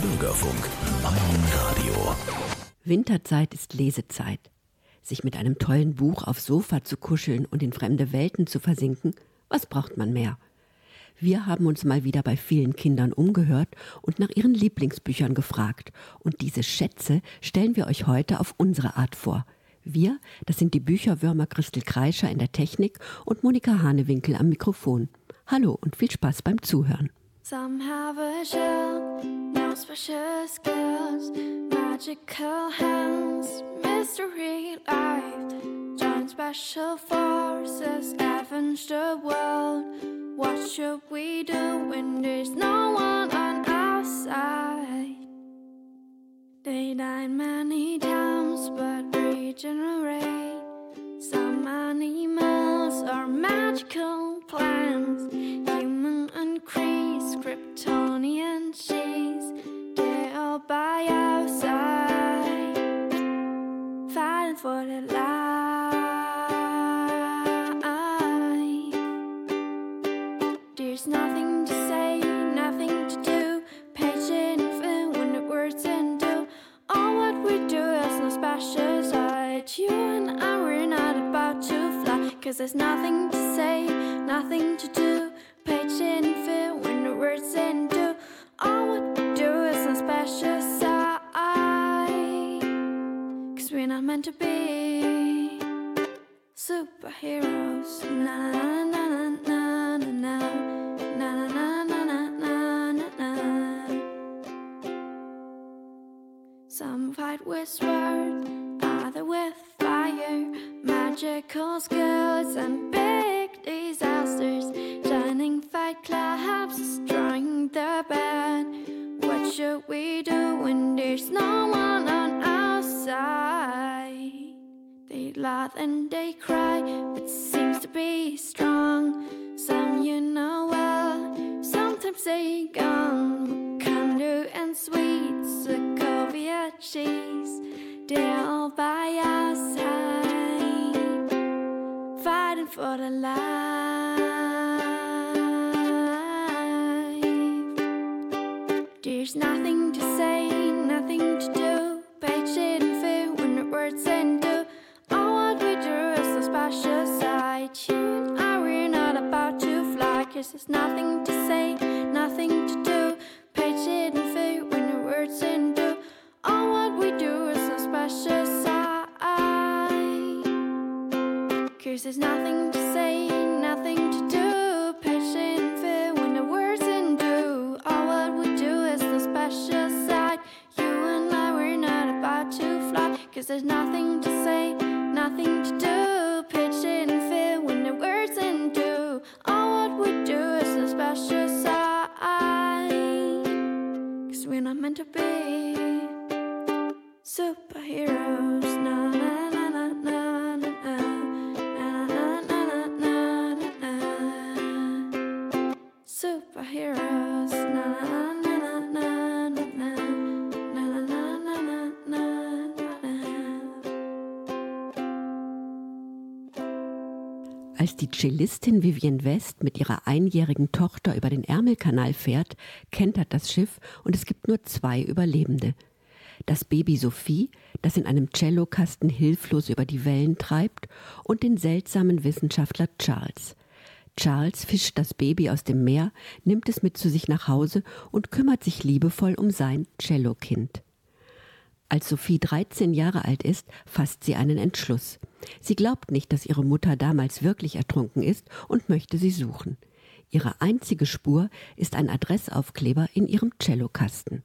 Bürgerfunk, mein Radio. Winterzeit ist Lesezeit. Sich mit einem tollen Buch aufs Sofa zu kuscheln und in fremde Welten zu versinken, was braucht man mehr? Wir haben uns mal wieder bei vielen Kindern umgehört und nach ihren Lieblingsbüchern gefragt. Und diese Schätze stellen wir euch heute auf unsere Art vor. Wir, das sind die Bücherwürmer Christel Kreischer in der Technik und Monika Hanewinkel am Mikrofon. Hallo und viel Spaß beim Zuhören. Some have a shell, special skills, magical hands, mystery life. Join special forces, avenge the world. What should we do when there's no one on our side? They died many times but regenerate. Some animals are magical plants, human and crease, Kryptonian cheese. They're all by our side, fighting for their life. There's nothing to say, nothing to do. Patient and when the words and do. All what we do is no special side. You and I, we're not about to fly. Cause there's nothing to say, nothing to do. Patient and feel when the words and do. All we do is no special side. Cause we're not meant to be superheroes. Na na na na na na na na na na na na na. na. Some fight with swords, other with magical skills and big disasters. Shining fight clubs, destroying the bad. What should we do when there's no one on our side? They laugh and they cry, but seems to be strong. Some you know well, sometimes they gone. Wakanda and sweet Sokovia cheese, they're all by our for the life. There's nothing to say, nothing to do. Patient and fear when the words and do. All what we do is a special side. You and I, we're not about to fly. Cause there's nothing to say, nothing to do. Patient and fear when the words and do. All what we do is a special side. Cause there's nothing to say, nothing to do. Patient fear when the words and do. All what we do is the special side. You and I, we're not about to fly. Cause there's nothing to say, nothing to do. Patient fear when the words and do. All what we do is the special side. Cause we're not meant to be superheroes. Na Als die Cellistin Vivienne West mit ihrer einjährigen Tochter über den Ärmelkanal fährt, kentert das Schiff und es gibt nur zwei Überlebende. Das Baby Sophie, das in einem Cellokasten hilflos über die Wellen treibt, und den seltsamen Wissenschaftler Charles. Charles fischt das Baby aus dem Meer, nimmt es mit zu sich nach Hause und kümmert sich liebevoll um sein Cellokind. Als Sophie 13 Jahre alt ist, fasst sie einen Entschluss. Sie glaubt nicht, dass ihre Mutter damals wirklich ertrunken ist und möchte sie suchen. Ihre einzige Spur ist ein Adressaufkleber in ihrem Cellokasten.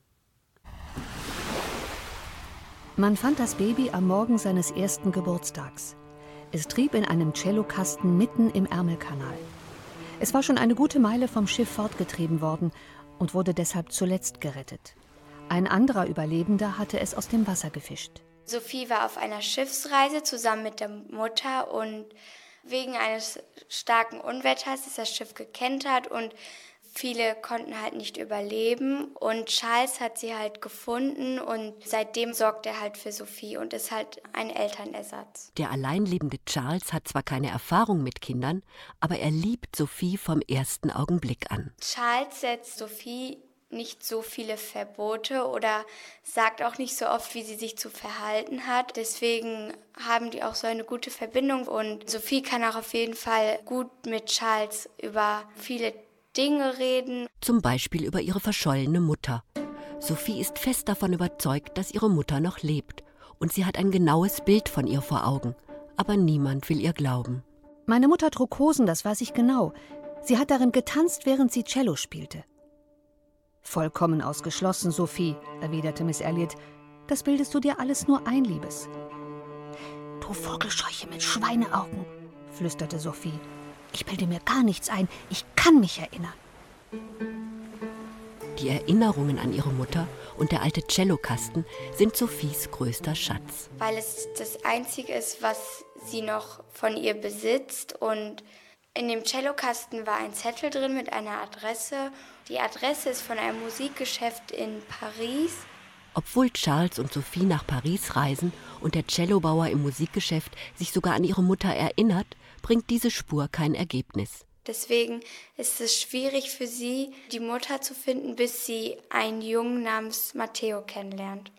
Man fand das Baby am Morgen seines ersten Geburtstags. Es trieb in einem Cellokasten mitten im Ärmelkanal. Es war schon eine gute Meile vom Schiff fortgetrieben worden und wurde deshalb zuletzt gerettet. Ein anderer Überlebender hatte es aus dem Wasser gefischt. Sophie war auf einer Schiffsreise zusammen mit der Mutter und wegen eines starken Unwetters ist das Schiff gekentert und viele konnten halt nicht überleben und Charles hat sie halt gefunden und seitdem sorgt er halt für Sophie und ist halt ein Elternersatz. Der alleinlebende Charles hat zwar keine Erfahrung mit Kindern, aber er liebt Sophie vom ersten Augenblick an. Charles setzt Sophie nicht so viele Verbote oder sagt auch nicht so oft, wie sie sich zu verhalten hat. Deswegen haben die auch so eine gute Verbindung und Sophie kann auch auf jeden Fall gut mit Charles über viele Dinge reden. Zum Beispiel über ihre verschollene Mutter. Sophie ist fest davon überzeugt, dass ihre Mutter noch lebt und sie hat ein genaues Bild von ihr vor Augen. Aber niemand will ihr glauben. Meine Mutter trug Hosen, das weiß ich genau. Sie hat darin getanzt, während sie Cello spielte. Vollkommen ausgeschlossen, Sophie, erwiderte Miss Elliot. Das bildest du dir alles nur ein, Liebes. Du Vogelscheuche mit Schweineaugen, flüsterte Sophie. Ich bilde mir gar nichts ein. Ich kann mich erinnern. Die Erinnerungen an ihre Mutter und der alte Cellokasten sind Sophies größter Schatz. Weil es das Einzige ist, was sie noch von ihr besitzt. Und in dem Cellokasten war ein Zettel drin mit einer Adresse. Die Adresse ist von einem Musikgeschäft in Paris. Obwohl Charles und Sophie nach Paris reisen und der Cellobauer im Musikgeschäft sich sogar an ihre Mutter erinnert, bringt diese Spur kein Ergebnis. Deswegen ist es schwierig für sie, die Mutter zu finden, bis sie einen Jungen namens Matteo kennenlernt.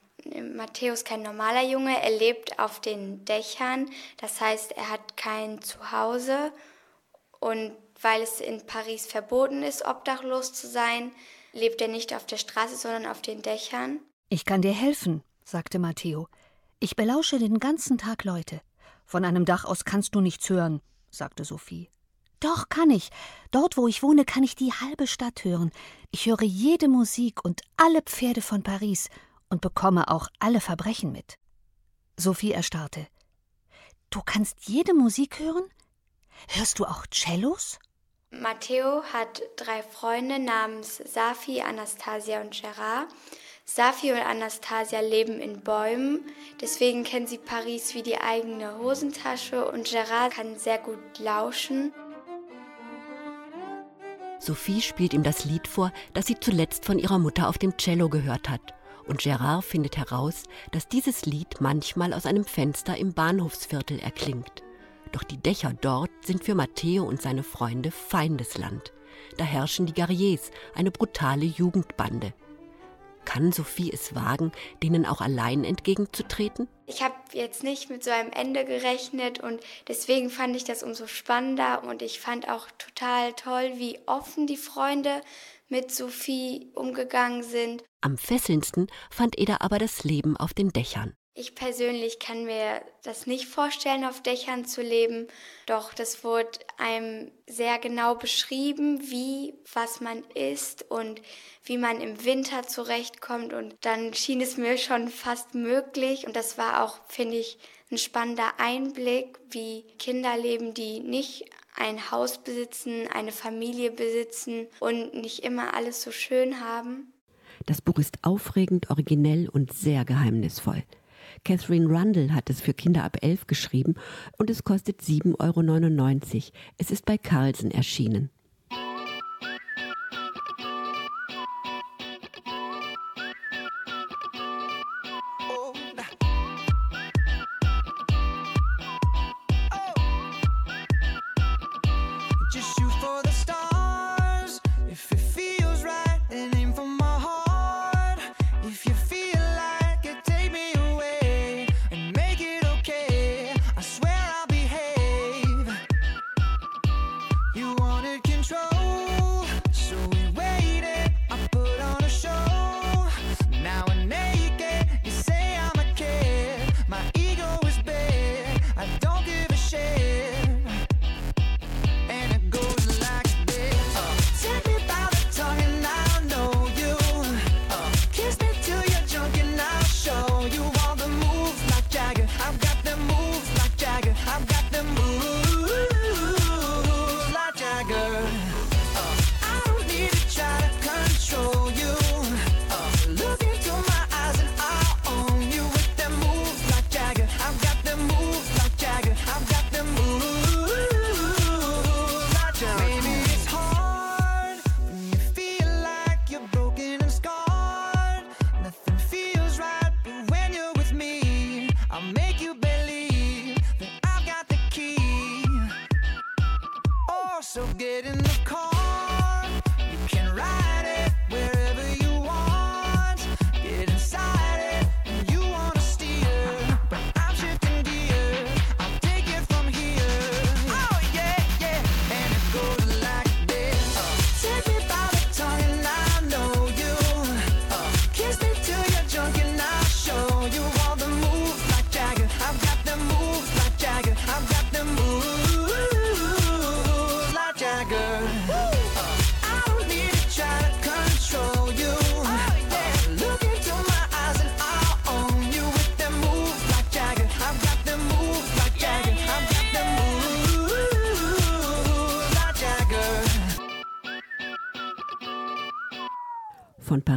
Matteo ist kein normaler Junge, er lebt auf den Dächern, das heißt, er hat kein Zuhause und weil es in Paris verboten ist, obdachlos zu sein, lebt er nicht auf der Straße, sondern auf den Dächern. Ich kann dir helfen, sagte Matteo. Ich belausche den ganzen Tag Leute. Von einem Dach aus kannst du nichts hören, sagte Sophie. Doch kann ich. Dort, wo ich wohne, kann ich die halbe Stadt hören. Ich höre jede Musik und alle Pferde von Paris und bekomme auch alle Verbrechen mit. Sophie erstarrte. Du kannst jede Musik hören? Hörst du auch Cellos? Matteo hat drei Freunde namens Safi, Anastasia und Gerard. Safi und Anastasia leben in Bäumen, deswegen kennen sie Paris wie die eigene Hosentasche und Gerard kann sehr gut lauschen. Sophie spielt ihm das Lied vor, das sie zuletzt von ihrer Mutter auf dem Cello gehört hat. Und Gerard findet heraus, dass dieses Lied manchmal aus einem Fenster im Bahnhofsviertel erklingt. Doch die Dächer dort sind für Matteo und seine Freunde Feindesland. Da herrschen die Guerriers, eine brutale Jugendbande. Kann Sophie es wagen, denen auch allein entgegenzutreten? Ich habe jetzt nicht mit so einem Ende gerechnet und deswegen fand ich das umso spannender und ich fand auch total toll, wie offen die Freunde mit Sophie umgegangen sind. Am fesselndsten fand Eda aber das Leben auf den Dächern. Ich persönlich kann mir das nicht vorstellen, auf Dächern zu leben, doch das wurde einem sehr genau beschrieben, wie, was man isst und wie man im Winter zurechtkommt und dann schien es mir schon fast möglich und das war auch, finde ich, ein spannender Einblick, wie Kinder leben, die nicht ein Haus besitzen, eine Familie besitzen und nicht immer alles so schön haben. Das Buch ist aufregend, originell und sehr geheimnisvoll. Catherine Rundle hat es für Kinder ab 11 geschrieben und es kostet 7,99 Euro. Es ist bei Carlsen erschienen.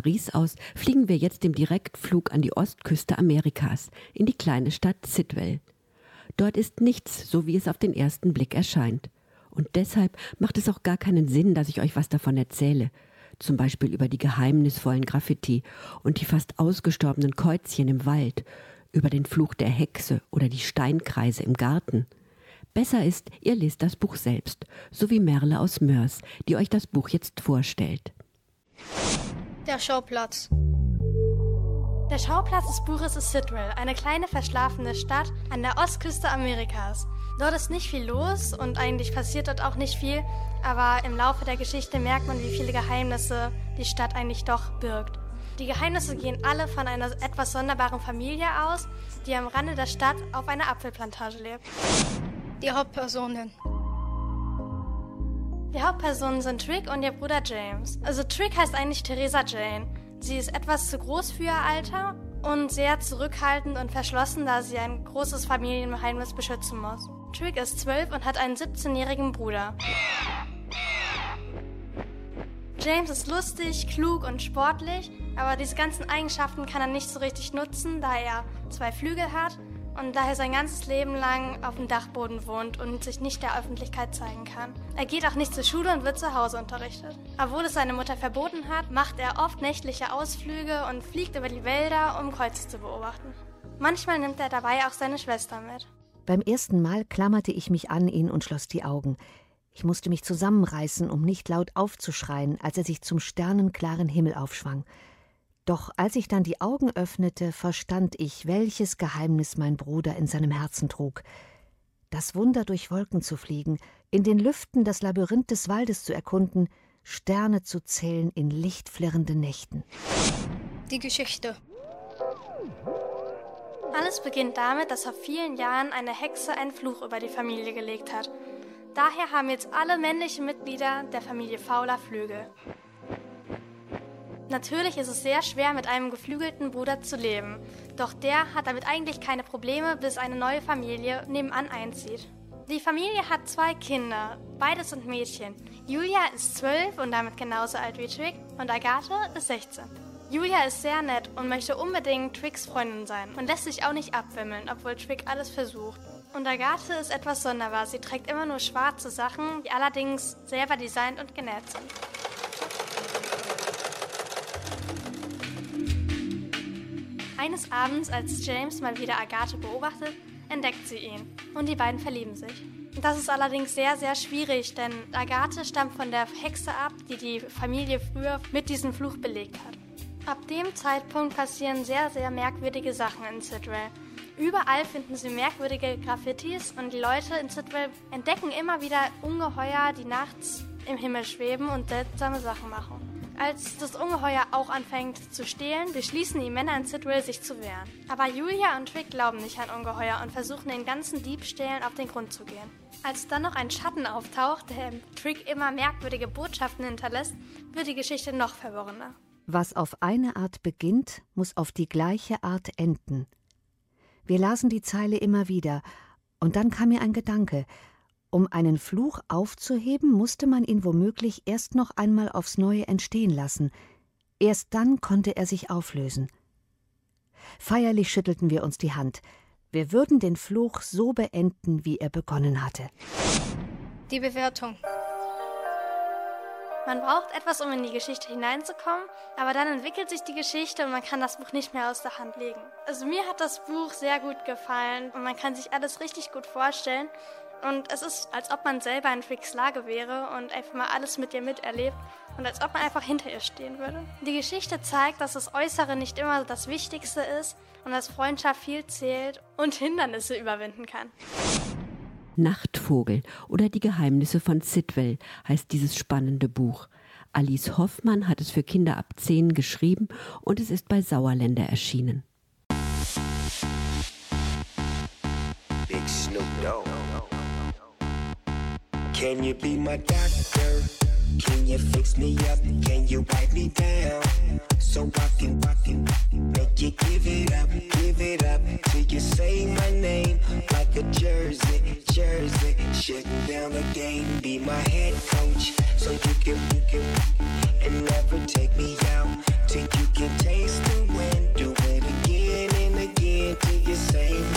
Paris aus fliegen wir jetzt im Direktflug an die Ostküste Amerikas, in die kleine Stadt Sidwell. Dort ist nichts, so wie es auf den ersten Blick erscheint. Und deshalb macht es auch gar keinen Sinn, dass ich euch was davon erzähle. Zum Beispiel über die geheimnisvollen Graffiti und die fast ausgestorbenen Käuzchen im Wald, über den Fluch der Hexe oder die Steinkreise im Garten. Besser ist, ihr lest das Buch selbst, so wie Merle aus Mörs, die euch das Buch jetzt vorstellt. Der Schauplatz. Der Schauplatz des Buches ist Sidwell, eine kleine verschlafene Stadt an der Ostküste Amerikas. Dort ist nicht viel los und eigentlich passiert dort auch nicht viel, aber im Laufe der Geschichte merkt man, wie viele Geheimnisse die Stadt eigentlich doch birgt. Die Geheimnisse gehen alle von einer etwas sonderbaren Familie aus, die am Rande der Stadt auf einer Apfelplantage lebt. Die Hauptpersonen. Die Hauptpersonen sind Trick und ihr Bruder James. Also Trick heißt eigentlich Theresa Jane. Sie ist etwas zu groß für ihr Alter und sehr zurückhaltend und verschlossen, da sie ein großes Familiengeheimnis beschützen muss. Trick ist zwölf und hat einen 17-jährigen Bruder. James ist lustig, klug und sportlich, aber diese ganzen Eigenschaften kann er nicht so richtig nutzen, da er zwei Flügel hat und daher sein ganzes Leben lang auf dem Dachboden wohnt und sich nicht der Öffentlichkeit zeigen kann. Er geht auch nicht zur Schule und wird zu Hause unterrichtet. Obwohl es seine Mutter verboten hat, macht er oft nächtliche Ausflüge und fliegt über die Wälder, um Kreuze zu beobachten. Manchmal nimmt er dabei auch seine Schwester mit. Beim ersten Mal klammerte ich mich an ihn und schloss die Augen. Ich musste mich zusammenreißen, um nicht laut aufzuschreien, als er sich zum sternenklaren Himmel aufschwang. Doch als ich dann die Augen öffnete, verstand ich, welches Geheimnis mein Bruder in seinem Herzen trug. Das Wunder, durch Wolken zu fliegen, in den Lüften das Labyrinth des Waldes zu erkunden, Sterne zu zählen in lichtflirrenden Nächten. Die Geschichte. Alles beginnt damit, dass vor vielen Jahren eine Hexe einen Fluch über die Familie gelegt hat. Daher haben jetzt alle männlichen Mitglieder der Familie fauler Flügel. Natürlich ist es sehr schwer, mit einem geflügelten Bruder zu leben. Doch der hat damit eigentlich keine Probleme, bis eine neue Familie nebenan einzieht. Die Familie hat zwei Kinder, beides sind Mädchen. Julia ist zwölf und damit genauso alt wie Trick und Agathe ist 16. Julia ist sehr nett und möchte unbedingt Tricks Freundin sein und lässt sich auch nicht abwimmeln, obwohl Trick alles versucht. Und Agathe ist etwas sonderbar. Sie trägt immer nur schwarze Sachen, die allerdings selber designt und genäht sind. Eines Abends, als James mal wieder Agathe beobachtet, entdeckt sie ihn und die beiden verlieben sich. Das ist allerdings sehr, sehr schwierig, denn Agathe stammt von der Hexe ab, die die Familie früher mit diesem Fluch belegt hat. Ab dem Zeitpunkt passieren sehr, sehr merkwürdige Sachen in Sidwell. Überall finden sie merkwürdige Graffitis und die Leute in Sidwell entdecken immer wieder Ungeheuer, die nachts im Himmel schweben und seltsame Sachen machen. Als das Ungeheuer auch anfängt zu stehlen, beschließen die Männer in Sidwell, sich zu wehren. Aber Julia und Trick glauben nicht an Ungeheuer und versuchen den ganzen Diebstählen auf den Grund zu gehen. Als dann noch ein Schatten auftaucht, der Trick immer merkwürdige Botschaften hinterlässt, wird die Geschichte noch verworrener. Was auf eine Art beginnt, muss auf die gleiche Art enden. Wir lasen die Zeile immer wieder, und dann kam mir ein Gedanke, um einen Fluch aufzuheben, musste man ihn womöglich erst noch einmal aufs Neue entstehen lassen. Erst dann konnte er sich auflösen. Feierlich schüttelten wir uns die Hand. Wir würden den Fluch so beenden, wie er begonnen hatte. Die Bewertung. Man braucht etwas, um in die Geschichte hineinzukommen, aber dann entwickelt sich die Geschichte und man kann das Buch nicht mehr aus der Hand legen. Also mir hat das Buch sehr gut gefallen und man kann sich alles richtig gut vorstellen. Und es ist, als ob man selber in Tricks Lage wäre und einfach mal alles mit ihr miterlebt und als ob man einfach hinter ihr stehen würde. Die Geschichte zeigt, dass das Äußere nicht immer das Wichtigste ist und dass Freundschaft viel zählt und Hindernisse überwinden kann. Nachtvogel oder die Geheimnisse von Sidwell heißt dieses spannende Buch. Alice Hoffmann hat es für Kinder ab 10 geschrieben und es ist bei Sauerländer erschienen. Can you be my doctor? Can you fix me up? Can you wipe me down? So I can, I can make you give it up, give it up till you say my name like a jersey, jersey. Shutting down the game, be my head coach so you can, you can, and never take me out till you can taste the wind. Do it again and again till you say.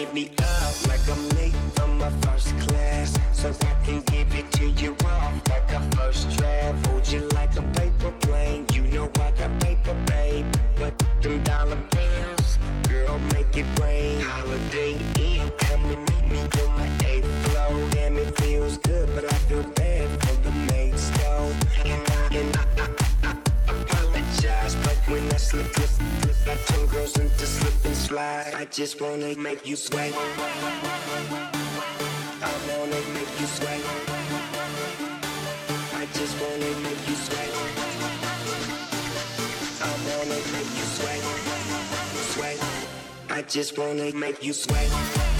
Give me up like I'm late from my first class? So I can give it to you off like a first draft. Hold you like a paper plane. You know I got paper, babe. But them dollar bills, girl, make it rain. Holiday Inn, come and meet me on my eighth floor. Damn, it feels good, but I feel bad for the maid's though. And I, and I, I apologize, but when I slip, slip, slip, I turn girls into slip and slide. I just wanna make you sweat. I wanna make you sweat. I just wanna make you sweat. I wanna make you sweat. Sweat. I just wanna make you sweat.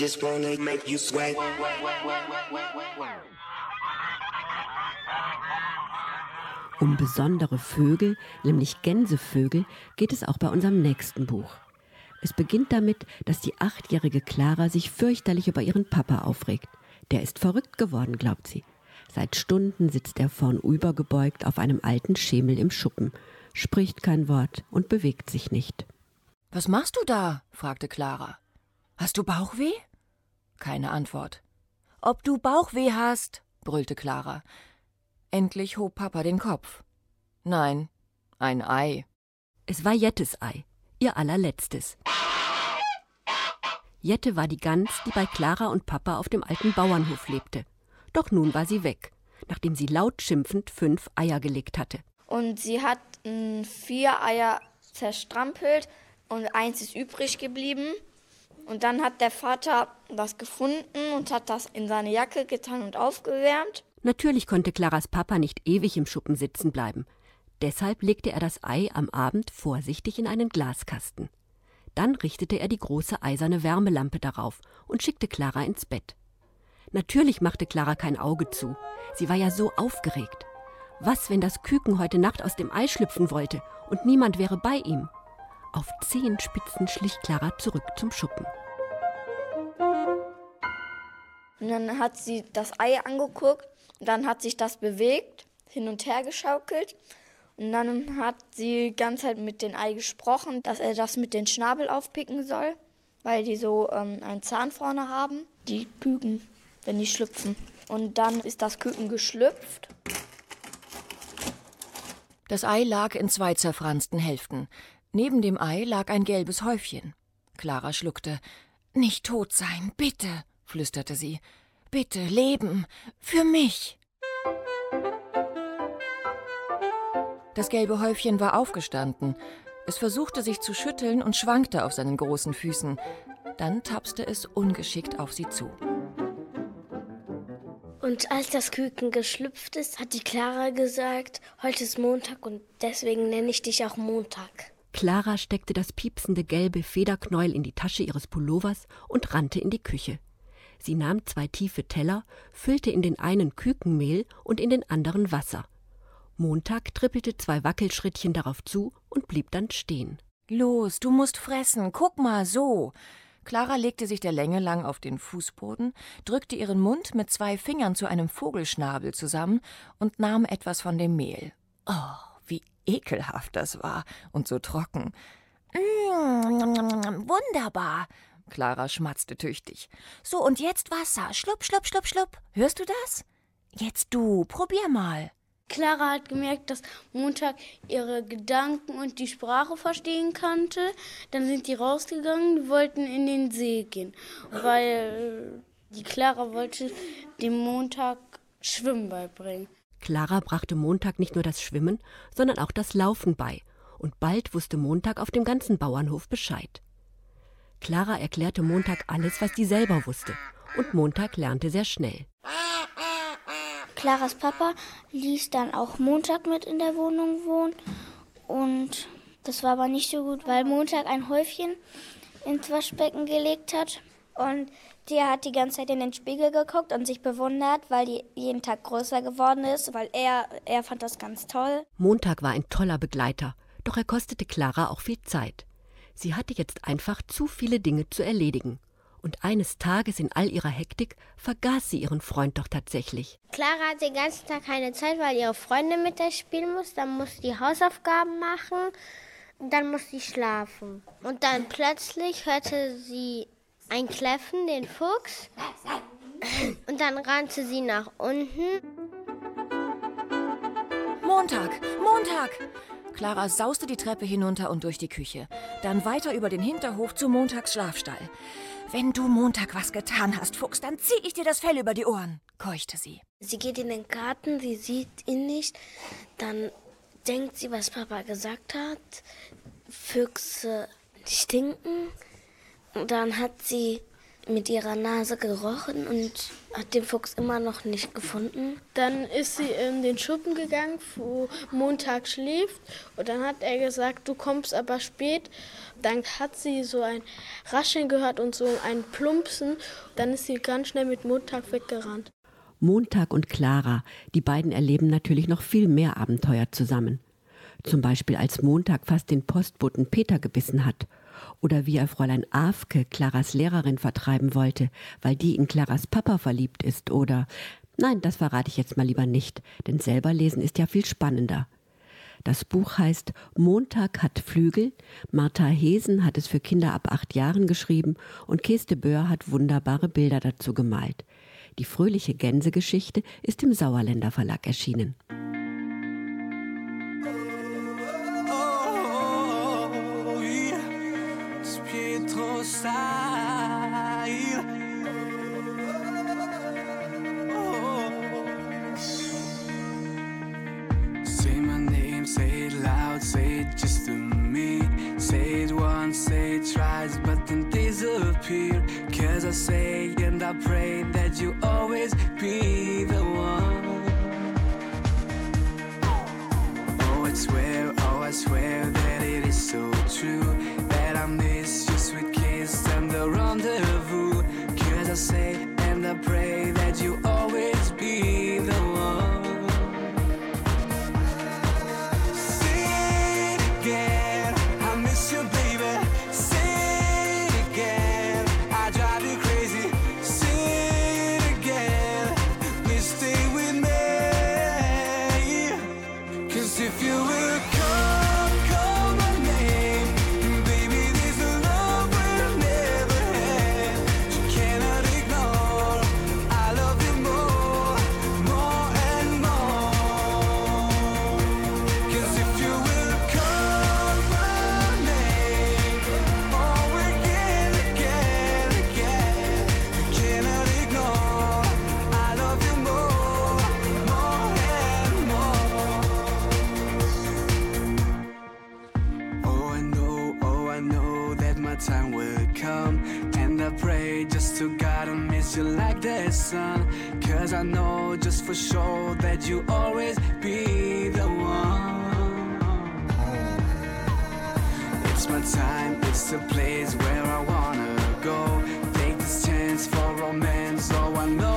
Just wanna make you sweat. Um besondere Vögel, nämlich Gänsevögel, geht es auch bei unserem nächsten Buch. Es beginnt damit, dass die achtjährige Clara sich fürchterlich über ihren Papa aufregt. Der ist verrückt geworden, glaubt sie. Seit Stunden sitzt er vornübergebeugt auf einem alten Schemel im Schuppen, spricht kein Wort und bewegt sich nicht. Was machst du da? fragte Clara. Hast du Bauchweh? Keine Antwort. Ob du Bauchweh hast? brüllte Clara. Endlich hob Papa den Kopf. Nein, ein Ei. Es war Jettes Ei, ihr allerletztes. Jette war die Gans, die bei Clara und Papa auf dem alten Bauernhof lebte. Doch nun war sie weg, nachdem sie laut schimpfend fünf Eier gelegt hatte. Und sie hat vier Eier zerstrampelt und eins ist übrig geblieben. Und dann hat der Vater das gefunden und hat das in seine Jacke getan und aufgewärmt. Natürlich konnte Claras Papa nicht ewig im Schuppen sitzen bleiben. Deshalb legte er das Ei am Abend vorsichtig in einen Glaskasten. Dann richtete er die große eiserne Wärmelampe darauf und schickte Clara ins Bett. Natürlich machte Clara kein Auge zu. Sie war ja so aufgeregt. Was, wenn das Küken heute Nacht aus dem Ei schlüpfen wollte und niemand wäre bei ihm? Auf Zehenspitzen schlich Clara zurück zum Schuppen. Und dann hat sie das Ei angeguckt und dann hat sich das bewegt, hin und her geschaukelt. Und dann hat sie die ganze Zeit mit dem Ei gesprochen, dass er das mit dem Schnabel aufpicken soll, weil die so ähm, einen Zahn vorne haben. Die Küken, wenn die schlüpfen. Und dann ist das Küken geschlüpft. Das Ei lag in zwei zerfransten Hälften. Neben dem Ei lag ein gelbes Häufchen. Clara schluckte. Nicht tot sein, bitte, flüsterte sie. Bitte leben. Für mich. Das gelbe Häufchen war aufgestanden. Es versuchte sich zu schütteln und schwankte auf seinen großen Füßen. Dann tapste es ungeschickt auf sie zu. Und als das Küken geschlüpft ist, hat die Clara gesagt, heute ist Montag und deswegen nenne ich dich auch Montag. Clara steckte das piepsende gelbe Federknäuel in die Tasche ihres Pullovers und rannte in die Küche. Sie nahm zwei tiefe Teller, füllte in den einen Kükenmehl und in den anderen Wasser. Montag trippelte zwei Wackelschrittchen darauf zu und blieb dann stehen. Los, du musst fressen. Guck mal, so. Clara legte sich der Länge lang auf den Fußboden, drückte ihren Mund mit zwei Fingern zu einem Vogelschnabel zusammen und nahm etwas von dem Mehl. Oh, wie ekelhaft das war und so trocken. Mm, wunderbar. Clara schmatzte tüchtig. So, und jetzt Wasser. Schlupp, schlupp, schlupp, schlupp. Hörst du das? Jetzt du, probier mal. Clara hat gemerkt, dass Montag ihre Gedanken und die Sprache verstehen konnte. Dann sind die rausgegangen, die wollten in den See gehen, weil die Clara wollte dem Montag Schwimmen beibringen. Clara brachte Montag nicht nur das Schwimmen, sondern auch das Laufen bei. Und bald wusste Montag auf dem ganzen Bauernhof Bescheid. Clara erklärte Montag alles, was sie selber wusste. Und Montag lernte sehr schnell. Claras Papa ließ dann auch Montag mit in der Wohnung wohnen. Und das war aber nicht so gut, weil Montag ein Häufchen ins Waschbecken gelegt hat. Und der hat die ganze Zeit in den Spiegel geguckt und sich bewundert, weil die jeden Tag größer geworden ist, weil er, er fand das ganz toll. Montag war ein toller Begleiter, doch er kostete Clara auch viel Zeit. Sie hatte jetzt einfach zu viele Dinge zu erledigen und eines Tages in all ihrer Hektik vergaß sie ihren Freund doch tatsächlich. Clara hat den ganzen Tag keine Zeit, weil ihre Freundin mit ihr spielen muss. Dann muss sie Hausaufgaben machen. Dann muss sie schlafen. Und dann plötzlich hörte sie ein Kläffen, den Fuchs. Und dann rannte sie nach unten. Montag, Montag! Clara sauste die Treppe hinunter und durch die Küche, dann weiter über den Hinterhof zu Montags Schlafstall. Wenn du Montag was getan hast, Fuchs, dann zieh ich dir das Fell über die Ohren, keuchte sie. Sie geht in den Garten, sie sieht ihn nicht. Dann denkt sie, was Papa gesagt hat. Füchse stinken. Und dann hat sie mit ihrer Nase gerochen und hat den Fuchs immer noch nicht gefunden. Dann ist sie in den Schuppen gegangen, wo Montag schläft. Und dann hat er gesagt, du kommst aber spät. Dann hat sie so ein Rascheln gehört und so ein Plumpsen. Dann ist sie ganz schnell mit Montag weggerannt. Montag und Clara, die beiden erleben natürlich noch viel mehr Abenteuer zusammen. Zum Beispiel als Montag fast den Postboten Peter gebissen hat oder wie er Fräulein Afke, Claras Lehrerin, vertreiben wollte, weil die in Claras Papa verliebt ist oder Nein, das verrate ich jetzt mal lieber nicht, denn selber lesen ist ja viel spannender. Das Buch heißt Montag hat Flügel. Martha Hesen hat es für Kinder ab acht Jahren geschrieben und Keste Böhr hat wunderbare Bilder dazu gemalt. Die fröhliche Gänsegeschichte ist im Sauerländer Verlag erschienen. Oh. Say my name, say it loud, say it just to me. Say it once, say it twice, but then disappear. Cause I say and I pray that you always be pray just to God I miss you like the sun. Cause I know just for sure that you always be the one. It's my time, it's the place where I wanna go. Take this chance for romance, so I know.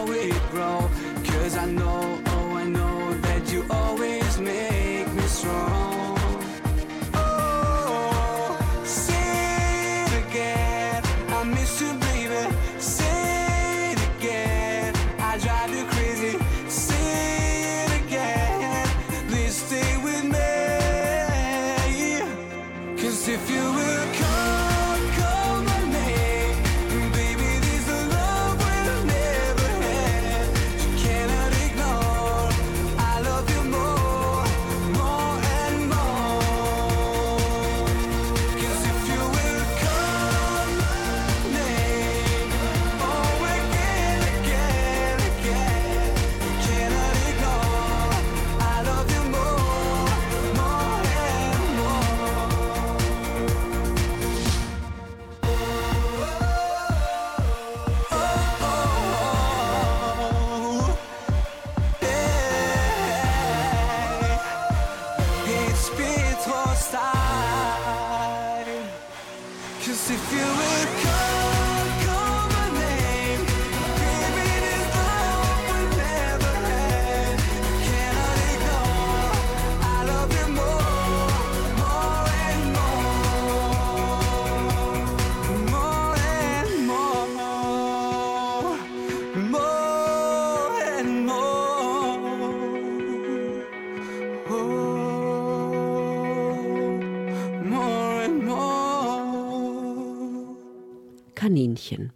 Kaninchen.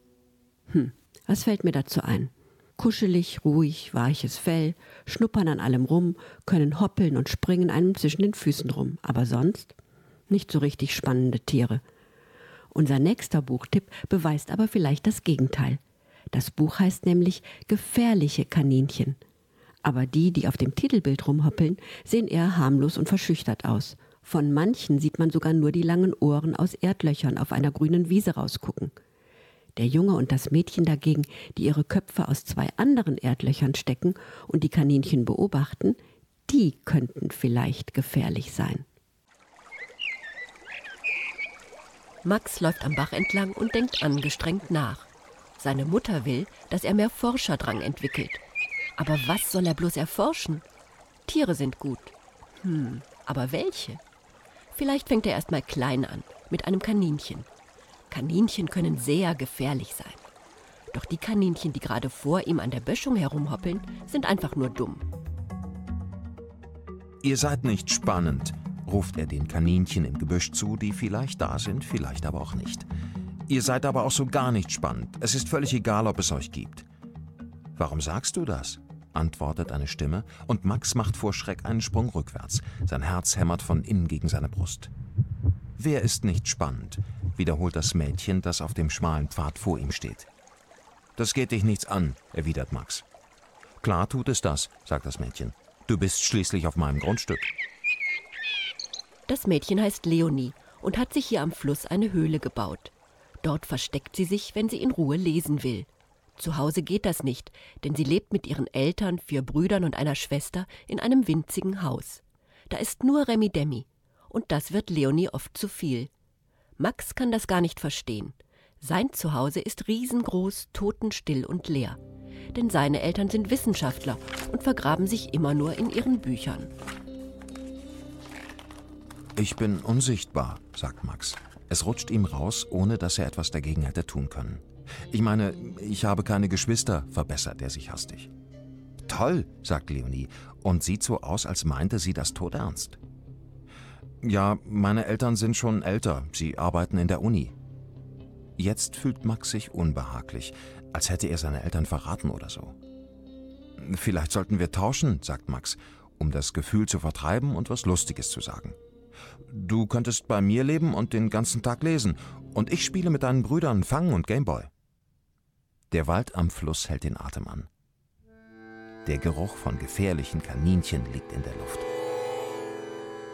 Hm, was fällt mir dazu ein? Kuschelig, ruhig, weiches Fell, schnuppern an allem rum, können hoppeln und springen einem zwischen den Füßen rum. Aber sonst nicht so richtig spannende Tiere. Unser nächster Buchtipp beweist aber vielleicht das Gegenteil. Das Buch heißt nämlich Gefährliche Kaninchen. Aber die, die auf dem Titelbild rumhoppeln, sehen eher harmlos und verschüchtert aus. Von manchen sieht man sogar nur die langen Ohren aus Erdlöchern auf einer grünen Wiese rausgucken. Der Junge und das Mädchen dagegen, die ihre Köpfe aus zwei anderen Erdlöchern stecken und die Kaninchen beobachten, die könnten vielleicht gefährlich sein. Max läuft am Bach entlang und denkt angestrengt nach. Seine Mutter will, dass er mehr Forscherdrang entwickelt. Aber was soll er bloß erforschen? Tiere sind gut. Hm, aber welche? Vielleicht fängt er erst mal klein an, mit einem Kaninchen. Kaninchen können sehr gefährlich sein. Doch die Kaninchen, die gerade vor ihm an der Böschung herumhoppeln, sind einfach nur dumm. Ihr seid nicht spannend, ruft er den Kaninchen im Gebüsch zu, die vielleicht da sind, vielleicht aber auch nicht. Ihr seid aber auch so gar nicht spannend. Es ist völlig egal, ob es euch gibt. Warum sagst du das? antwortet eine Stimme, und Max macht vor Schreck einen Sprung rückwärts. Sein Herz hämmert von innen gegen seine Brust. Wer ist nicht spannend? Wiederholt das Mädchen, das auf dem schmalen Pfad vor ihm steht. Das geht dich nichts an, erwidert Max. Klar tut es das, sagt das Mädchen. Du bist schließlich auf meinem Grundstück. Das Mädchen heißt Leonie und hat sich hier am Fluss eine Höhle gebaut. Dort versteckt sie sich, wenn sie in Ruhe lesen will. Zu Hause geht das nicht, denn sie lebt mit ihren Eltern, vier Brüdern und einer Schwester in einem winzigen Haus. Da ist nur Remi Demi. Und das wird Leonie oft zu viel. Max kann das gar nicht verstehen. Sein Zuhause ist riesengroß, totenstill und leer. Denn seine Eltern sind Wissenschaftler und vergraben sich immer nur in ihren Büchern. Ich bin unsichtbar, sagt Max. Es rutscht ihm raus, ohne dass er etwas dagegen hätte tun können. Ich meine, ich habe keine Geschwister, verbessert er sich hastig. Toll, sagt Leonie und sieht so aus, als meinte sie das todernst. Ja, meine Eltern sind schon älter, sie arbeiten in der Uni. Jetzt fühlt Max sich unbehaglich, als hätte er seine Eltern verraten oder so. Vielleicht sollten wir tauschen, sagt Max, um das Gefühl zu vertreiben und was Lustiges zu sagen. Du könntest bei mir leben und den ganzen Tag lesen, und ich spiele mit deinen Brüdern Fang und Gameboy. Der Wald am Fluss hält den Atem an. Der Geruch von gefährlichen Kaninchen liegt in der Luft.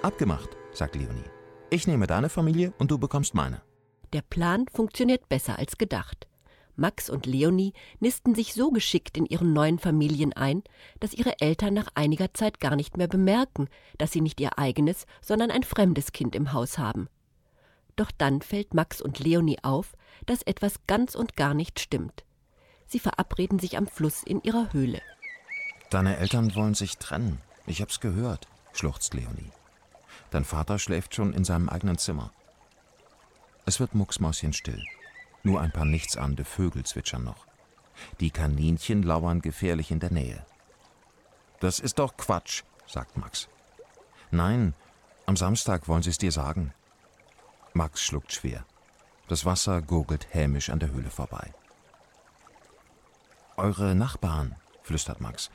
Abgemacht, sagt Leonie. Ich nehme deine Familie und du bekommst meine. Der Plan funktioniert besser als gedacht. Max und Leonie nisten sich so geschickt in ihren neuen Familien ein, dass ihre Eltern nach einiger Zeit gar nicht mehr bemerken, dass sie nicht ihr eigenes, sondern ein fremdes Kind im Haus haben. Doch dann fällt Max und Leonie auf, dass etwas ganz und gar nicht stimmt. Sie verabreden sich am Fluss in ihrer Höhle. Deine Eltern wollen sich trennen. Ich hab's gehört, schluchzt Leonie. Dein Vater schläft schon in seinem eigenen Zimmer. Es wird mucksmäuschenstill. Nur ein paar nichtsahnende Vögel zwitschern noch. Die Kaninchen lauern gefährlich in der Nähe. Das ist doch Quatsch, sagt Max. Nein, am Samstag wollen sie es dir sagen. Max schluckt schwer. Das Wasser gurgelt hämisch an der Höhle vorbei. Eure Nachbarn, flüstert Max,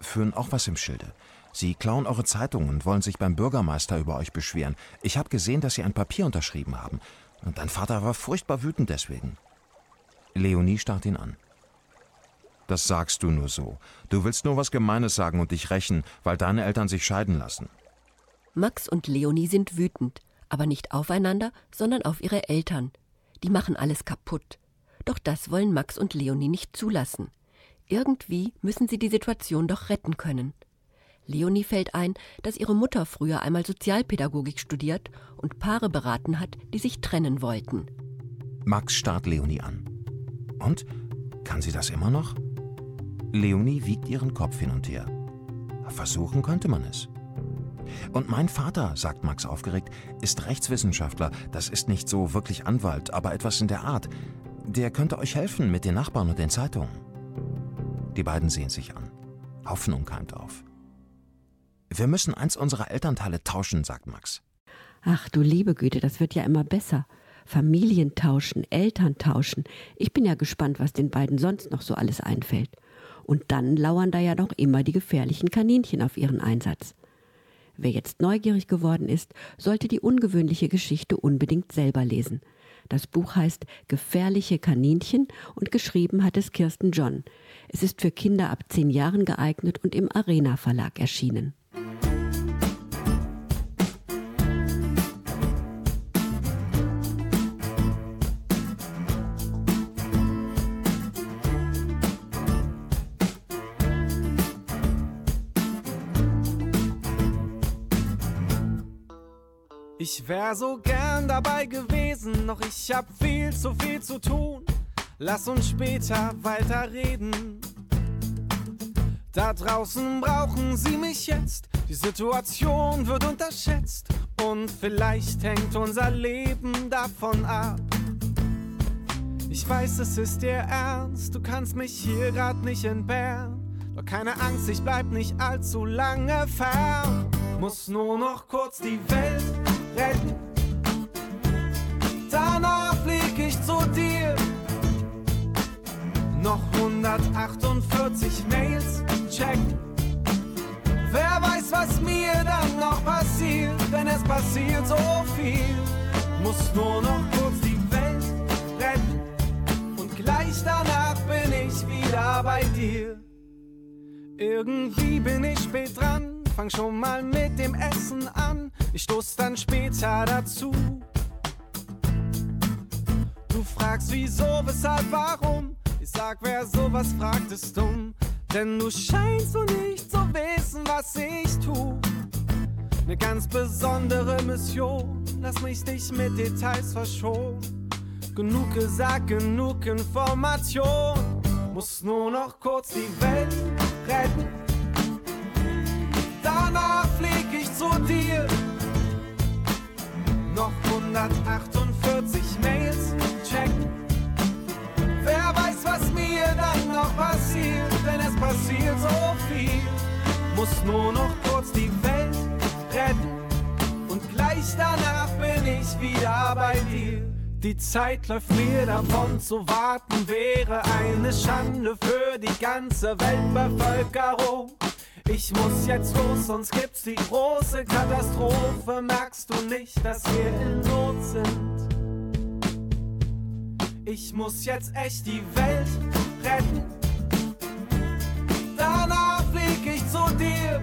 führen auch was im Schilde. Sie klauen eure Zeitungen und wollen sich beim Bürgermeister über euch beschweren. Ich habe gesehen, dass sie ein Papier unterschrieben haben. Und dein Vater war furchtbar wütend deswegen. Leonie starrt ihn an. Das sagst du nur so. Du willst nur was Gemeines sagen und dich rächen, weil deine Eltern sich scheiden lassen. Max und Leonie sind wütend, aber nicht aufeinander, sondern auf ihre Eltern. Die machen alles kaputt. Doch das wollen Max und Leonie nicht zulassen. Irgendwie müssen sie die Situation doch retten können. Leonie fällt ein, dass ihre Mutter früher einmal Sozialpädagogik studiert und Paare beraten hat, die sich trennen wollten. Max starrt Leonie an. Und? Kann sie das immer noch? Leonie wiegt ihren Kopf hin und her. Versuchen könnte man es. Und mein Vater, sagt Max aufgeregt, ist Rechtswissenschaftler. Das ist nicht so wirklich Anwalt, aber etwas in der Art. Der könnte euch helfen mit den Nachbarn und den Zeitungen. Die beiden sehen sich an. Hoffnung keimt auf. Wir müssen eins unserer Elternteile tauschen, sagt Max. Ach du liebe Güte, das wird ja immer besser. Familien tauschen, Eltern tauschen. Ich bin ja gespannt, was den beiden sonst noch so alles einfällt. Und dann lauern da ja noch immer die gefährlichen Kaninchen auf ihren Einsatz. Wer jetzt neugierig geworden ist, sollte die ungewöhnliche Geschichte unbedingt selber lesen. Das Buch heißt Gefährliche Kaninchen und geschrieben hat es Kirsten John. Es ist für Kinder ab zehn Jahren geeignet und im Arena Verlag erschienen. Wär so gern dabei gewesen, doch ich hab viel zu viel zu tun. Lass uns später weiterreden. Da draußen brauchen sie mich jetzt. Die Situation wird unterschätzt. Und vielleicht hängt unser Leben davon ab. Ich weiß, es ist dir ernst, du kannst mich hier grad nicht entbehren. Doch keine Angst, ich bleib nicht allzu lange fern. Muss nur noch kurz die Welt retten. Danach flieg ich zu dir. Noch 148 Mails checken. Wer weiß, was mir dann noch passiert, denn es passiert so viel. Muss nur noch kurz die Welt retten. Und gleich danach bin ich wieder bei dir. Irgendwie bin ich spät dran, fang schon mal mit dem Essen an. Ich stoß dann später dazu. Du fragst wieso, weshalb, warum? Ich sag, wer sowas fragt, ist dumm. Denn du scheinst so nicht zu wissen, was ich tu. Ne ganz besondere Mission, lass mich dich mit Details verschonen. Genug gesagt, genug Information. Muss nur noch kurz die Welt retten. Danach flieg ich zu dir. Noch 148 Mails checken. Wer weiß, was mir dann noch passiert, denn es passiert so viel. Muss nur noch kurz die Welt retten. Und gleich danach bin ich wieder bei dir. Die Zeit läuft mir davon, zu warten wäre eine Schande für die ganze Weltbevölkerung. Ich muss jetzt los, sonst gibt's die große Katastrophe. Merkst du nicht, dass wir in Not sind? Ich muss jetzt echt die Welt retten. Danach flieg ich zu dir.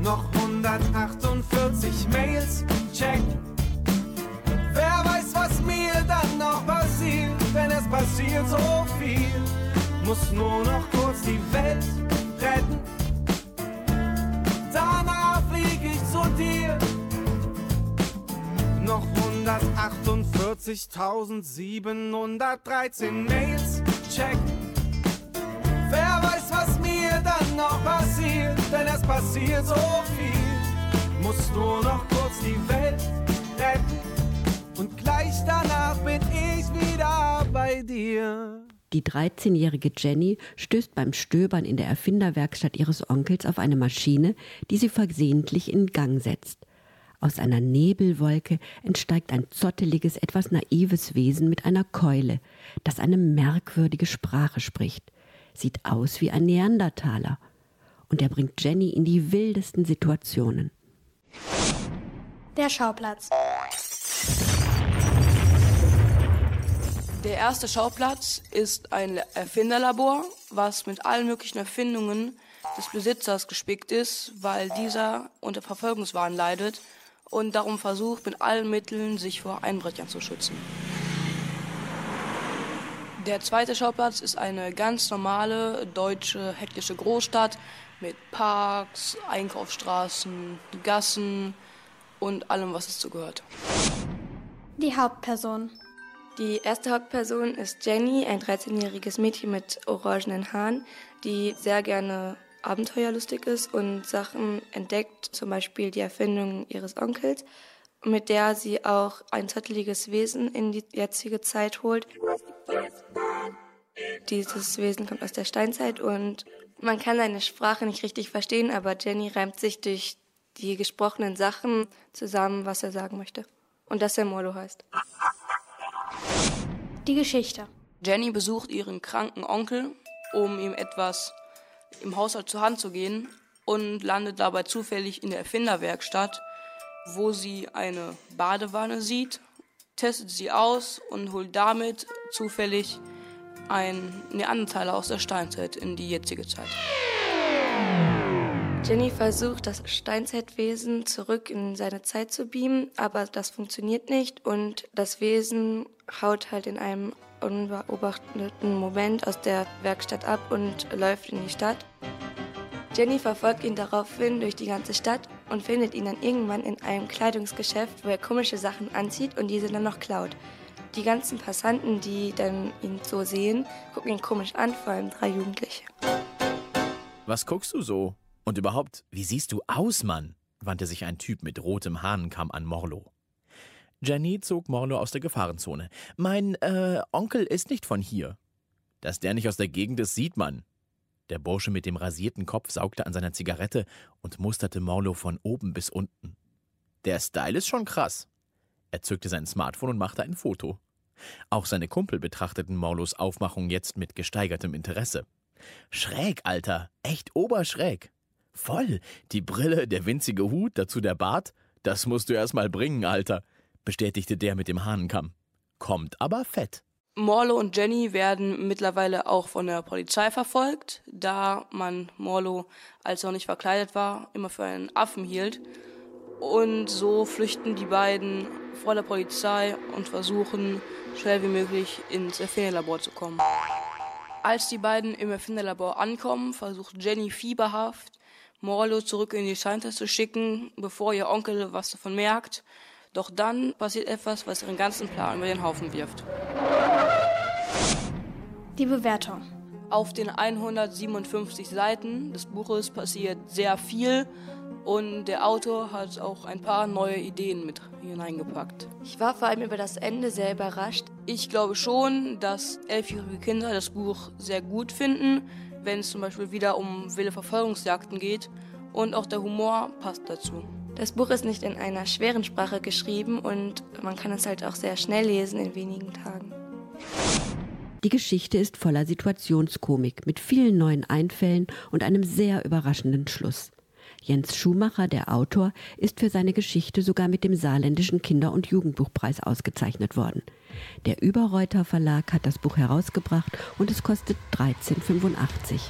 Noch 148 Mails checken. Wer weiß, was mir dann noch passiert, wenn nur noch kurz die Welt retten. Danach flieg ich zu dir. Noch 148.713 Mails checken. Wer weiß, was mir dann noch passiert, denn es passiert so viel. Muss nur noch kurz die Welt retten und gleich danach bin ich wieder bei dir. Die 13-jährige Jenny stößt beim Stöbern in der Erfinderwerkstatt ihres Onkels auf eine Maschine, die sie versehentlich in Gang setzt. Aus einer Nebelwolke entsteigt ein zotteliges, etwas naives Wesen mit einer Keule, das eine merkwürdige Sprache spricht. Sieht aus wie ein Neandertaler. Und er bringt Jenny in die wildesten Situationen. Der Schauplatz. Der erste Schauplatz ist ein Erfinderlabor, was mit allen möglichen Erfindungen des Besitzers gespickt ist, weil dieser unter Verfolgungswahn leidet und darum versucht, mit allen Mitteln sich vor Einbrechern zu schützen. Der zweite Schauplatz ist eine ganz normale deutsche hektische Großstadt mit Parks, Einkaufsstraßen, Gassen und allem, was es zugehört. Die Hauptperson. Die erste Hauptperson ist Jenny, ein 13-jähriges Mädchen mit orangenen Haaren, die sehr gerne abenteuerlustig ist und Sachen entdeckt, zum Beispiel die Erfindung ihres Onkels, mit der sie auch ein zotteliges Wesen in die jetzige Zeit holt. Dieses Wesen kommt aus der Steinzeit und man kann seine Sprache nicht richtig verstehen, aber Jenny reimt sich durch die gesprochenen Sachen zusammen, was er sagen möchte. Und dass er Molo heißt. Die Geschichte. Jenny besucht ihren kranken Onkel, um ihm etwas im Haushalt zur Hand zu gehen und landet dabei zufällig in der Erfinderwerkstatt, wo sie eine Badewanne sieht, testet sie aus und holt damit zufällig ein Neandertaler aus der Steinzeit in die jetzige Zeit. Jenny versucht, das Steinzeitwesen zurück in seine Zeit zu beamen, aber das funktioniert nicht und das Wesen haut halt in einem unbeobachteten Moment aus der Werkstatt ab und läuft in die Stadt. Jenny verfolgt ihn daraufhin durch die ganze Stadt und findet ihn dann irgendwann in einem Kleidungsgeschäft, wo er komische Sachen anzieht und diese dann noch klaut. Die ganzen Passanten, die dann ihn so sehen, gucken ihn komisch an, vor allem drei Jugendliche. Was guckst du so? Und überhaupt, wie siehst du aus, Mann? wandte sich ein Typ mit rotem Hahnenkamm an Morlo. Jenny zog Morlo aus der Gefahrenzone. Mein, äh, Onkel ist nicht von hier. Dass der nicht aus der Gegend ist, sieht man. Der Bursche mit dem rasierten Kopf saugte an seiner Zigarette und musterte Morlo von oben bis unten. Der Style ist schon krass. Er zückte sein Smartphone und machte ein Foto. Auch seine Kumpel betrachteten Morlos Aufmachung jetzt mit gesteigertem Interesse. Schräg, Alter, echt oberschräg. Voll, die Brille, der winzige Hut, dazu der Bart. Das musst du erst mal bringen, Alter, bestätigte der mit dem Hahnenkamm. Kommt aber fett. Morlo und Jenny werden mittlerweile auch von der Polizei verfolgt, da man Morlo, als er noch nicht verkleidet war, immer für einen Affen hielt. Und so flüchten die beiden vor der Polizei und versuchen, schnell wie möglich ins Erfinderlabor zu kommen. Als die beiden im Erfinderlabor ankommen, versucht Jenny fieberhaft, Morlo zurück in die Steinzeit zu schicken, bevor ihr Onkel was davon merkt. Doch dann passiert etwas, was ihren ganzen Plan über den Haufen wirft. Die Bewertung. Auf den 157 Seiten des Buches passiert sehr viel und der Autor hat auch ein paar neue Ideen mit hineingepackt. Ich war vor allem über das Ende sehr überrascht. Ich glaube schon, dass elfjährige Kinder das Buch sehr gut finden, wenn es zum Beispiel wieder um wilde Verfolgungsjagden geht und auch der Humor passt dazu. Das Buch ist nicht in einer schweren Sprache geschrieben und man kann es halt auch sehr schnell lesen in wenigen Tagen. Die Geschichte ist voller Situationskomik mit vielen neuen Einfällen und einem sehr überraschenden Schluss. Jens Schumacher, der Autor, ist für seine Geschichte sogar mit dem Saarländischen Kinder- und Jugendbuchpreis ausgezeichnet worden. Der Überreuter Verlag hat das Buch herausgebracht und es kostet 13,85.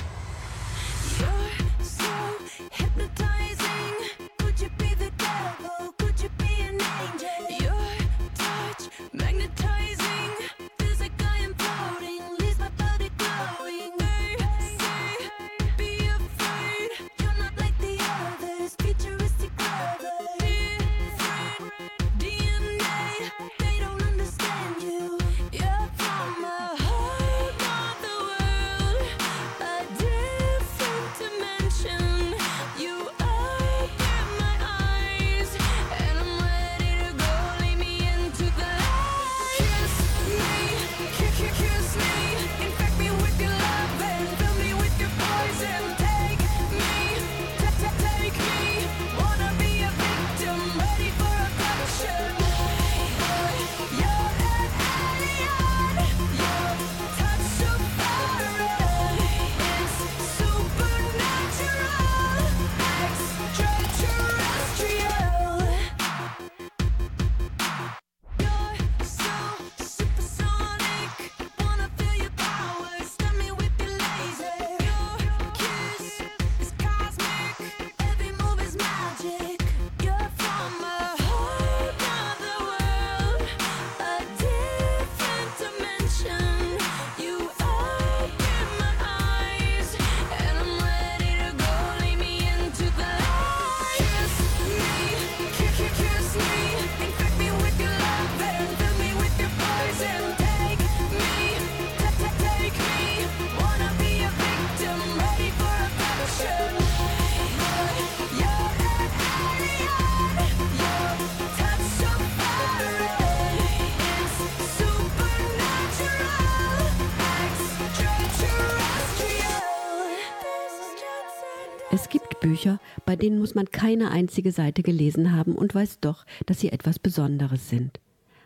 Bei denen muss man keine einzige Seite gelesen haben und weiß doch, dass sie etwas Besonderes sind.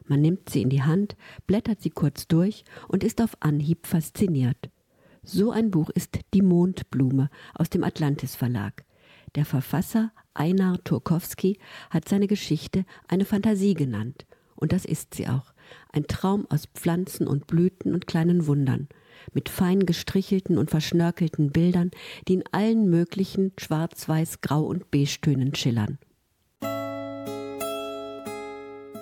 Man nimmt sie in die Hand, blättert sie kurz durch und ist auf Anhieb fasziniert. So ein Buch ist Die Mondblume aus dem Atlantis Verlag. Der Verfasser Einar Turkowski hat seine Geschichte eine Fantasie genannt. Und das ist sie auch. Ein Traum aus Pflanzen und Blüten und kleinen Wundern. Mit fein gestrichelten und verschnörkelten Bildern, die in allen möglichen Schwarz-Weiß, Grau und Beige-Tönen schillern.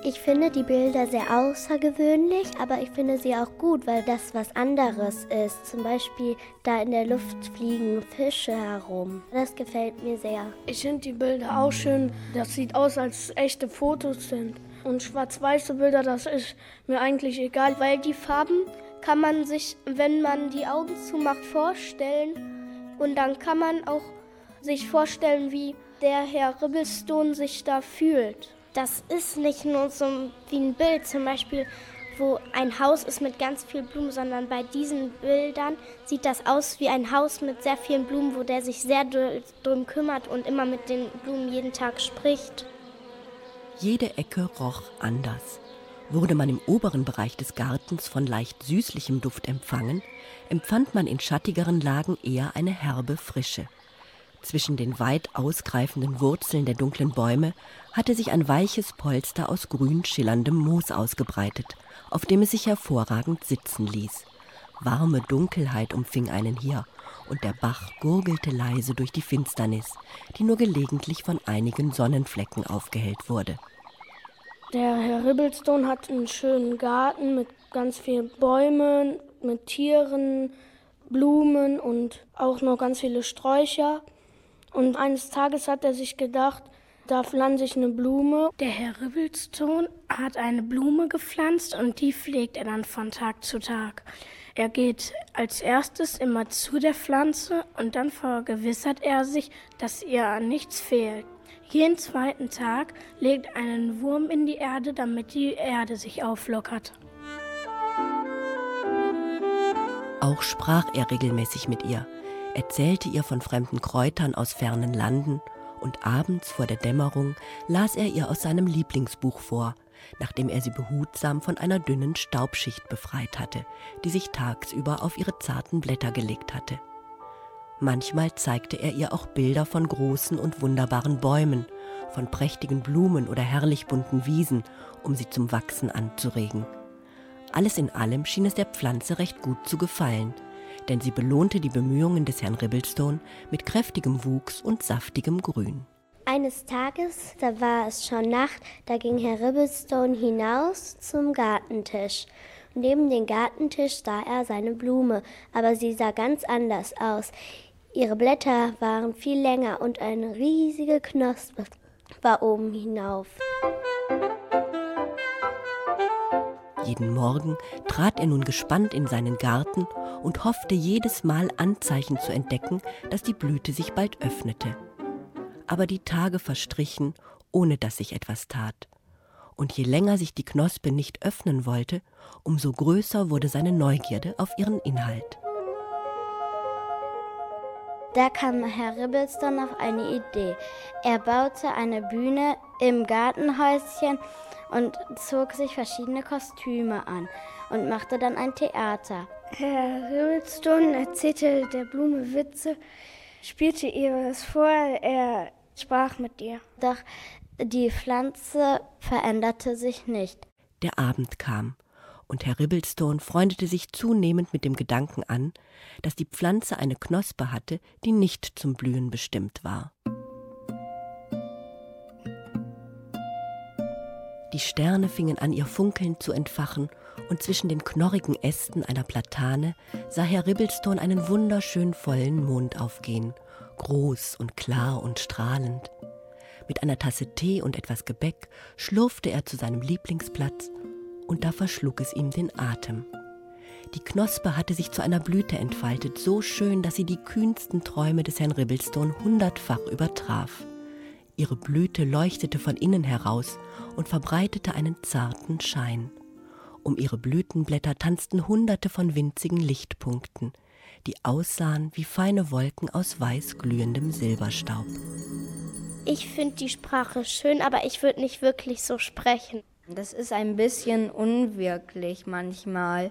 Ich finde die Bilder sehr außergewöhnlich, aber ich finde sie auch gut, weil das was anderes ist. Zum Beispiel da in der Luft fliegen Fische herum. Das gefällt mir sehr. Ich finde die Bilder auch schön. Das sieht aus, als echte Fotos sind. Und schwarz-weiße Bilder, das ist mir eigentlich egal. Weil die Farben kann man sich, wenn man die Augen zumacht, vorstellen. Und dann kann man auch sich vorstellen, wie der Herr Ribblestone sich da fühlt das ist nicht nur so wie ein Bild, zum Beispiel, wo ein Haus ist mit ganz viel Blumen, sondern bei diesen Bildern sieht das aus wie ein Haus mit sehr vielen Blumen, wo der sich sehr drum kümmert und immer mit den Blumen jeden Tag spricht. Jede Ecke roch anders. Wurde man im oberen Bereich des Gartens von leicht süßlichem Duft empfangen, empfand man in schattigeren Lagen eher eine herbe Frische. Zwischen den weit ausgreifenden Wurzeln der dunklen Bäume hatte sich ein weiches Polster aus grün schillerndem Moos ausgebreitet, auf dem es sich hervorragend sitzen ließ. Warme Dunkelheit umfing einen hier, und der Bach gurgelte leise durch die Finsternis, die nur gelegentlich von einigen Sonnenflecken aufgehellt wurde. Der Herr Ribblestone hat einen schönen Garten mit ganz vielen Bäumen, mit Tieren, Blumen und auch noch ganz viele Sträucher. Und eines Tages hat er sich gedacht, da pflanze ich eine Blume. Der Herr Ribblestone hat eine Blume gepflanzt und die pflegt er dann von Tag zu Tag. Er geht als erstes immer zu der Pflanze und dann vergewissert er sich, dass ihr an nichts fehlt. Jeden zweiten Tag legt einen Wurm in die Erde, damit die Erde sich auflockert. Auch sprach er regelmäßig mit ihr erzählte ihr von fremden Kräutern aus fernen Landen, und abends vor der Dämmerung las er ihr aus seinem Lieblingsbuch vor, nachdem er sie behutsam von einer dünnen Staubschicht befreit hatte, die sich tagsüber auf ihre zarten Blätter gelegt hatte. Manchmal zeigte er ihr auch Bilder von großen und wunderbaren Bäumen, von prächtigen Blumen oder herrlich bunten Wiesen, um sie zum Wachsen anzuregen. Alles in allem schien es der Pflanze recht gut zu gefallen – denn sie belohnte die Bemühungen des Herrn Ribblestone mit kräftigem Wuchs und saftigem Grün. Eines Tages, da war es schon Nacht, da ging Herr Ribblestone hinaus zum Gartentisch. Neben dem Gartentisch sah er seine Blume, aber sie sah ganz anders aus. Ihre Blätter waren viel länger und eine riesige Knospe war oben hinauf. Jeden Morgen trat er nun gespannt in seinen Garten und hoffte jedes Mal Anzeichen zu entdecken, dass die Blüte sich bald öffnete. Aber die Tage verstrichen, ohne dass sich etwas tat. Und je länger sich die Knospe nicht öffnen wollte, umso größer wurde seine Neugierde auf ihren Inhalt. Da kam Herr Ribblestone auf eine Idee. Er baute eine Bühne im Gartenhäuschen und zog sich verschiedene Kostüme an und machte dann ein Theater. Herr Ribblestone erzählte der Blume Witze, spielte ihr was vor, er sprach mit ihr. Doch die Pflanze veränderte sich nicht. Der Abend kam, und Herr Ribblestone freundete sich zunehmend mit dem Gedanken an, dass die Pflanze eine Knospe hatte, die nicht zum Blühen bestimmt war. Die Sterne fingen an, ihr Funkeln zu entfachen, und zwischen den knorrigen Ästen einer Platane sah Herr Ribblestone einen wunderschön vollen Mond aufgehen, groß und klar und strahlend. Mit einer Tasse Tee und etwas Gebäck schlurfte er zu seinem Lieblingsplatz, und da verschlug es ihm den Atem. Die Knospe hatte sich zu einer Blüte entfaltet, so schön, dass sie die kühnsten Träume des Herrn Ribblestone hundertfach übertraf. Ihre Blüte leuchtete von innen heraus und verbreitete einen zarten Schein. Um ihre Blütenblätter tanzten hunderte von winzigen Lichtpunkten, die aussahen wie feine Wolken aus weiß glühendem Silberstaub. Ich finde die Sprache schön, aber ich würde nicht wirklich so sprechen. Das ist ein bisschen unwirklich manchmal,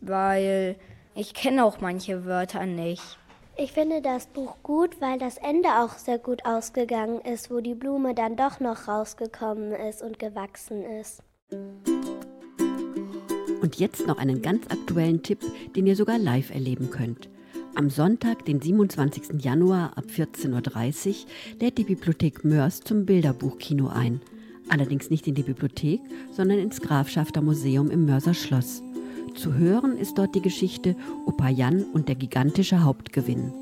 weil ich kenne auch manche Wörter nicht. Ich finde das Buch gut, weil das Ende auch sehr gut ausgegangen ist, wo die Blume dann doch noch rausgekommen ist und gewachsen ist. Und jetzt noch einen ganz aktuellen Tipp, den ihr sogar live erleben könnt. Am Sonntag, den 27. Januar ab 14.30 Uhr, lädt die Bibliothek Mörs zum Bilderbuchkino ein. Allerdings nicht in die Bibliothek, sondern ins Grafschafter Museum im Mörser Schloss. Zu hören ist dort die Geschichte Opa Jan und der gigantische Hauptgewinn.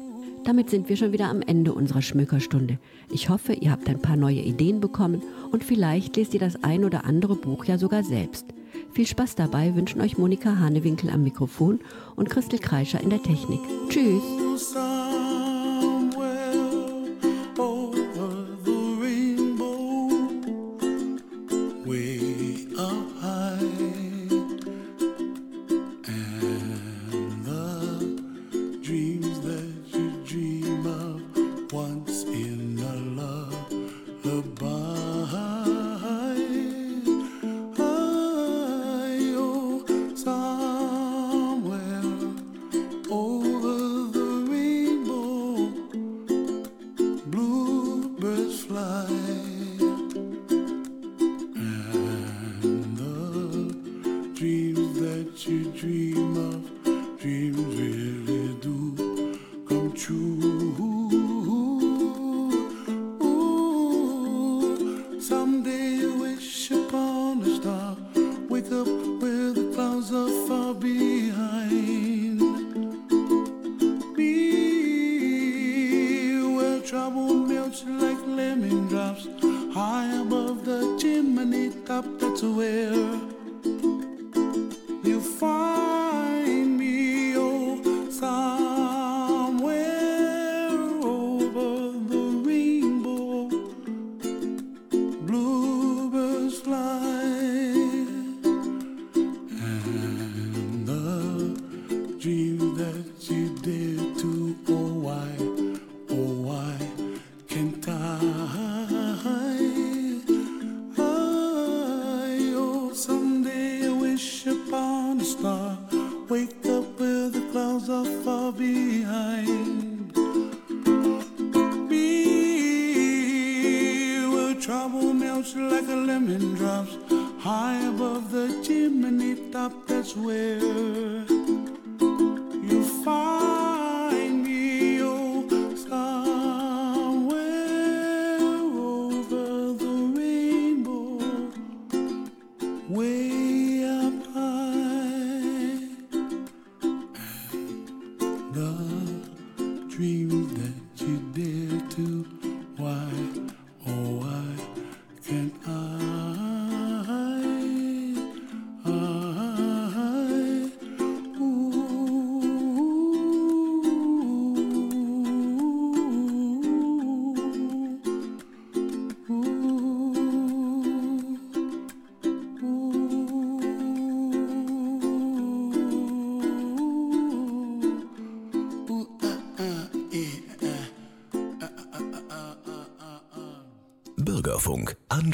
Damit sind wir schon wieder am Ende unserer Schmökerstunde. Ich hoffe, ihr habt ein paar neue Ideen bekommen und vielleicht lest ihr das ein oder andere Buch ja sogar selbst. Viel Spaß dabei wünschen euch Monika Hanewinkel am Mikrofon und Christel Kreischer in der Technik. Tschüss!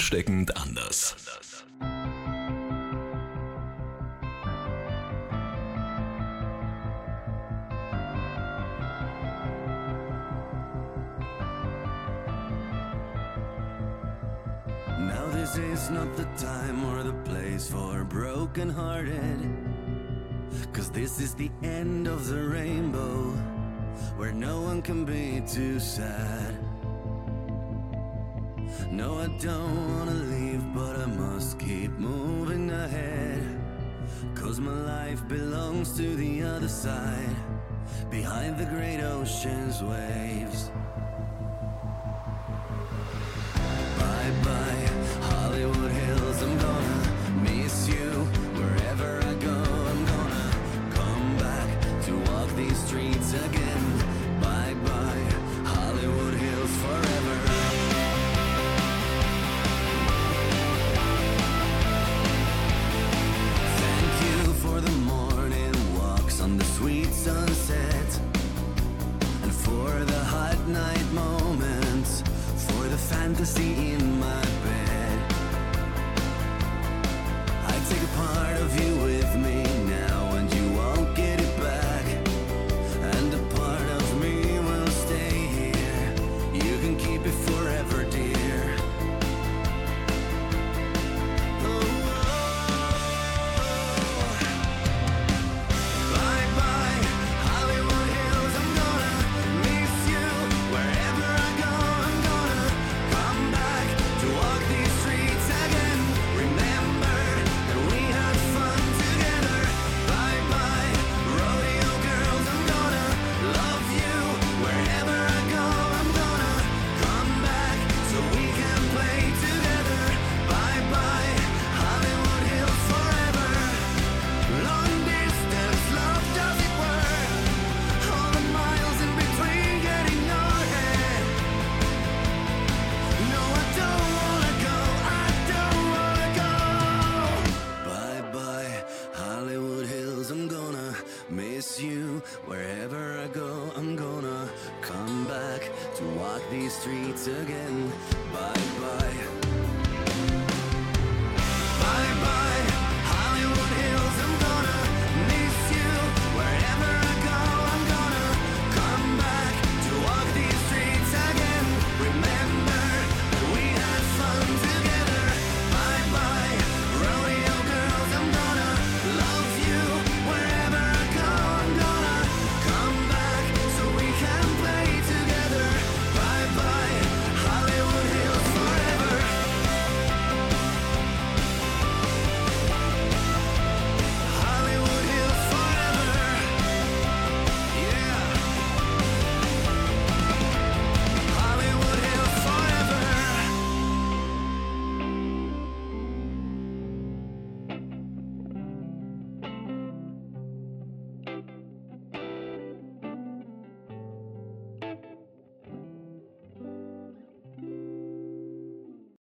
Ansteckend anders. Now this is not the time or the place for broken hearted. Cause this is the end of the rainbow, where no one can be too sad. Don't wanna leave, but I must keep moving ahead. Cause my life belongs to the other side, behind the great ocean's waves.